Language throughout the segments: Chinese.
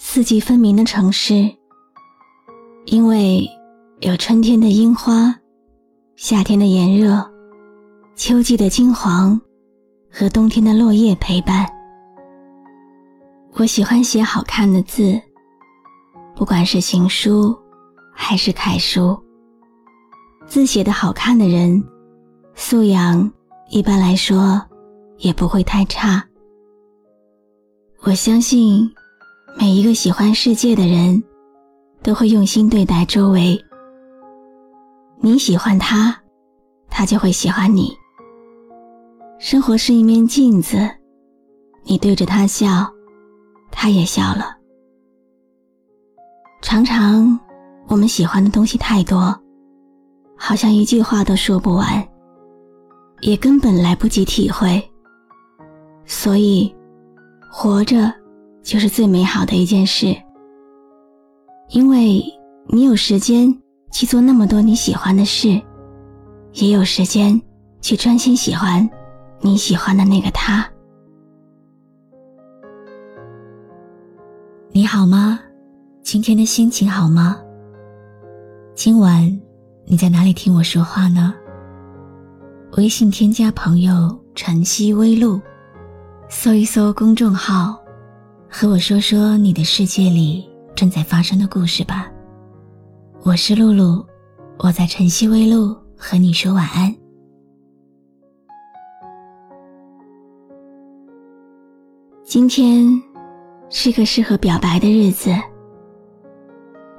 四季分明的城市，因为有春天的樱花、夏天的炎热、秋季的金黄和冬天的落叶陪伴。我喜欢写好看的字，不管是行书还是楷书。字写的好看的人，素养一般来说也不会太差。我相信，每一个喜欢世界的人，都会用心对待周围。你喜欢他，他就会喜欢你。生活是一面镜子，你对着他笑，他也笑了。常常，我们喜欢的东西太多，好像一句话都说不完，也根本来不及体会，所以。活着，就是最美好的一件事，因为你有时间去做那么多你喜欢的事，也有时间去专心喜欢你喜欢的那个他。你好吗？今天的心情好吗？今晚你在哪里听我说话呢？微信添加朋友晨曦微露。搜一搜公众号，和我说说你的世界里正在发生的故事吧。我是露露，我在晨曦微露和你说晚安。今天是个适合表白的日子，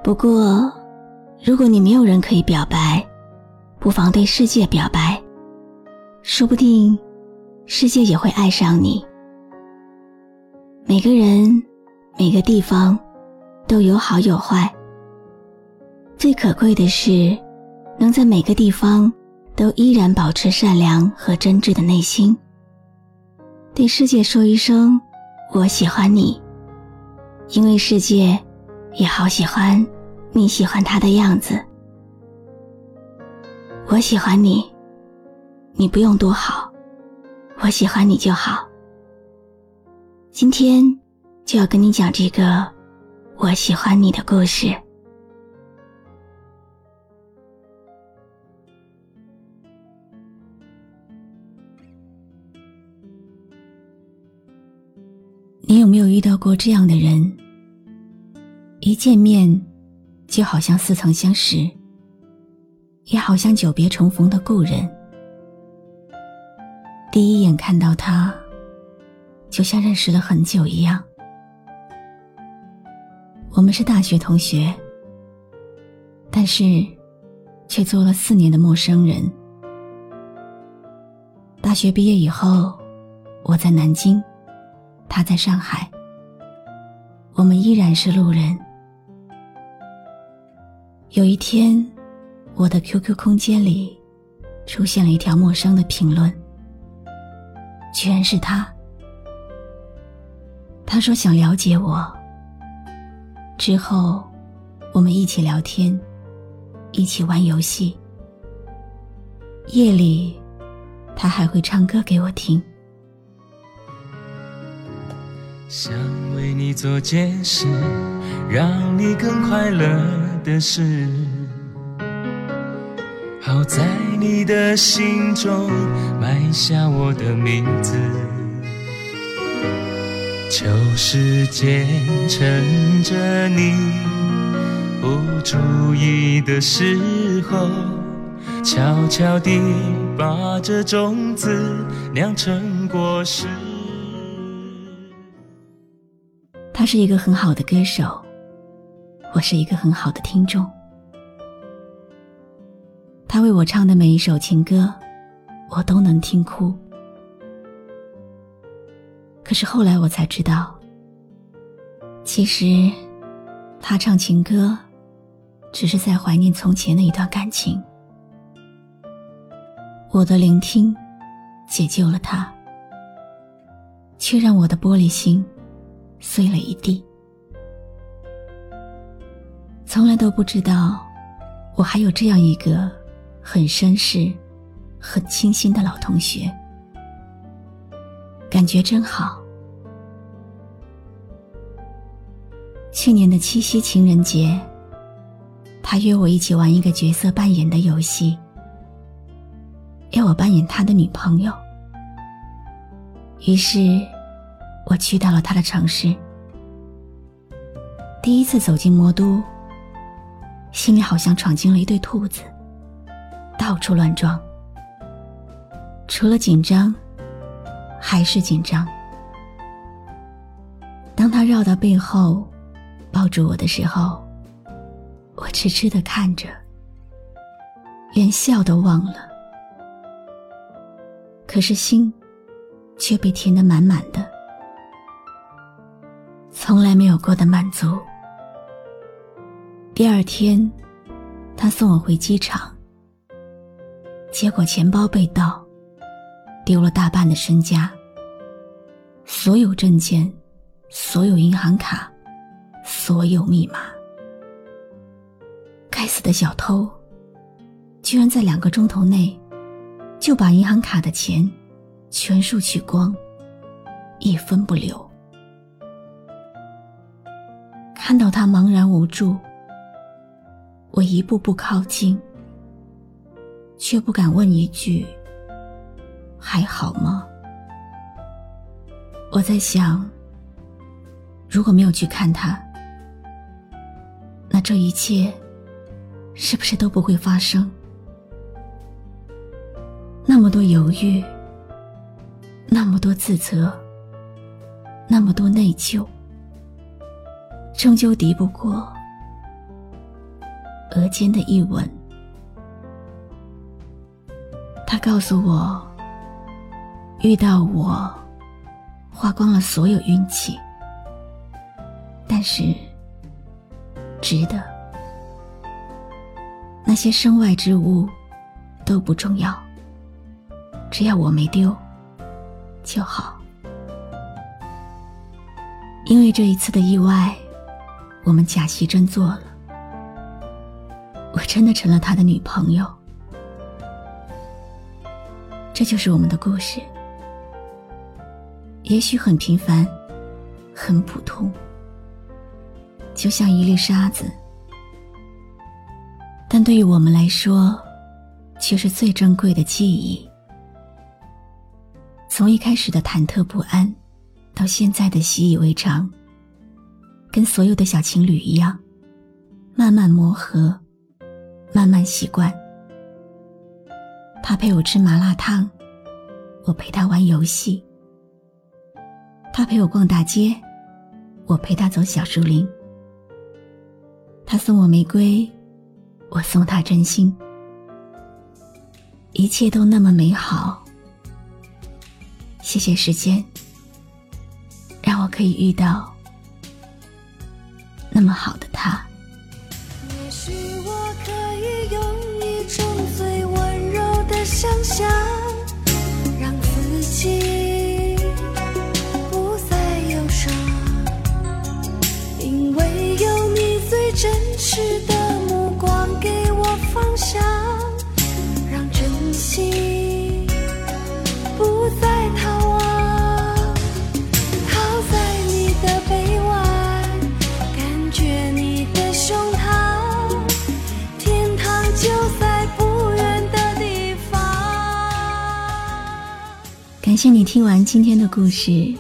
不过，如果你没有人可以表白，不妨对世界表白，说不定世界也会爱上你。每个人，每个地方，都有好有坏。最可贵的是，能在每个地方都依然保持善良和真挚的内心。对世界说一声“我喜欢你”，因为世界也好喜欢你喜欢他的样子。我喜欢你，你不用多好，我喜欢你就好。今天就要跟你讲这个我喜欢你的故事。你有没有遇到过这样的人？一见面就好像似曾相识，也好像久别重逢的故人。第一眼看到他。就像认识了很久一样。我们是大学同学，但是却做了四年的陌生人。大学毕业以后，我在南京，他在上海，我们依然是路人。有一天，我的 QQ 空间里出现了一条陌生的评论，居然是他。他说想了解我。之后，我们一起聊天，一起玩游戏。夜里，他还会唱歌给我听。想为你做件事，让你更快乐的事，好在你的心中埋下我的名字。求时间趁着你不注意的时候，悄悄地把这种子酿成果实。他是一个很好的歌手，我是一个很好的听众。他为我唱的每一首情歌，我都能听哭。可是后来我才知道，其实他唱情歌，只是在怀念从前的一段感情。我的聆听，解救了他，却让我的玻璃心碎了一地。从来都不知道，我还有这样一个很绅士、很清新的老同学，感觉真好。去年的七夕情人节，他约我一起玩一个角色扮演的游戏，要我扮演他的女朋友。于是，我去到了他的城市。第一次走进魔都，心里好像闯进了一对兔子，到处乱撞。除了紧张，还是紧张。当他绕到背后。抱住我的时候，我痴痴的看着，连笑都忘了。可是心却被填得满满的，从来没有过的满足。第二天，他送我回机场，结果钱包被盗，丢了大半的身家，所有证件，所有银行卡。所有密码，该死的小偷，居然在两个钟头内就把银行卡的钱全数取光，一分不留。看到他茫然无助，我一步步靠近，却不敢问一句：“还好吗？”我在想，如果没有去看他。那这一切，是不是都不会发生？那么多犹豫，那么多自责，那么多内疚，终究敌不过额间的一吻。他告诉我，遇到我，花光了所有运气，但是。值得，那些身外之物都不重要，只要我没丢就好。因为这一次的意外，我们假戏真做了，我真的成了他的女朋友。这就是我们的故事，也许很平凡，很普通。就像一粒沙子，但对于我们来说，却是最珍贵的记忆。从一开始的忐忑不安，到现在的习以为常，跟所有的小情侣一样，慢慢磨合，慢慢习惯。他陪我吃麻辣烫，我陪他玩游戏；他陪我逛大街，我陪他走小树林。他送我玫瑰，我送他真心，一切都那么美好。谢谢时间，让我可以遇到那么好的真实的目光给我方向，让真心不再逃亡。靠在你的臂弯，感觉你的胸膛，天堂就在不远的地方。感谢你听完今天的故事，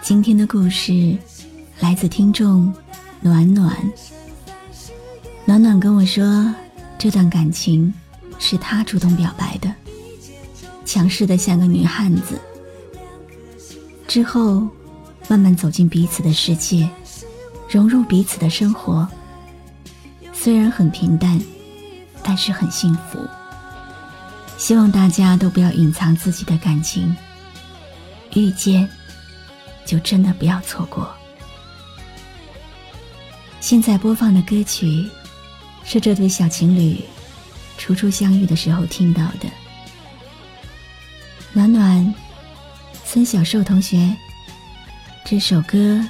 今天的故事来自听众。暖暖，暖暖跟我说，这段感情是他主动表白的，强势的像个女汉子。之后，慢慢走进彼此的世界，融入彼此的生活。虽然很平淡，但是很幸福。希望大家都不要隐藏自己的感情，遇见，就真的不要错过。现在播放的歌曲是这对小情侣初初相遇的时候听到的。暖暖，孙小寿同学，这首歌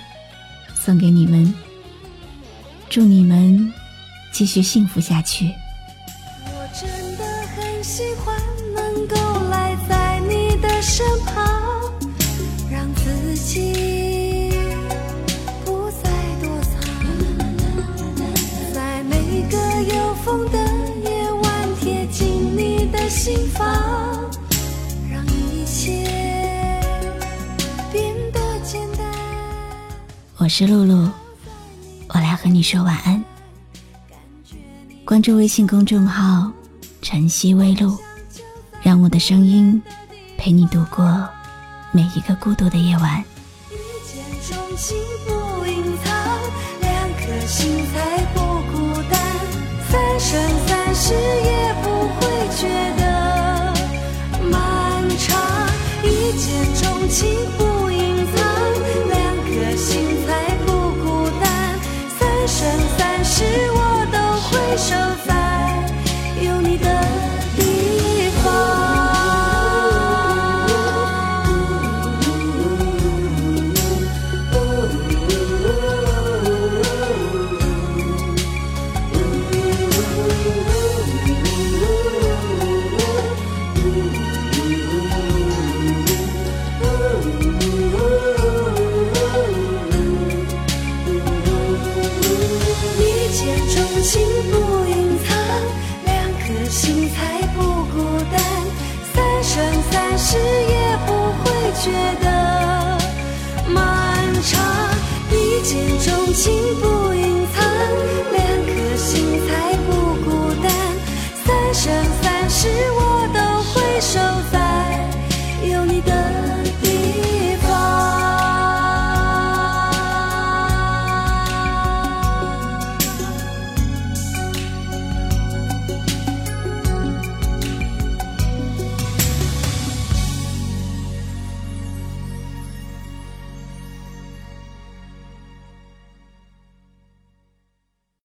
送给你们，祝你们继续幸福下去。心房，让一切变得简单。我是露露，我来和你说晚安。关注微信公众号“晨曦微露”，让我的声音陪你度过每一个孤独的夜晚。一见钟情不隐藏，两颗心才不孤单。三生情不一见钟情不隐藏，两颗心才不孤单。三生三世也不会觉得漫长，一见钟情不隐藏，两颗心才不孤单。三生三世我都会守在。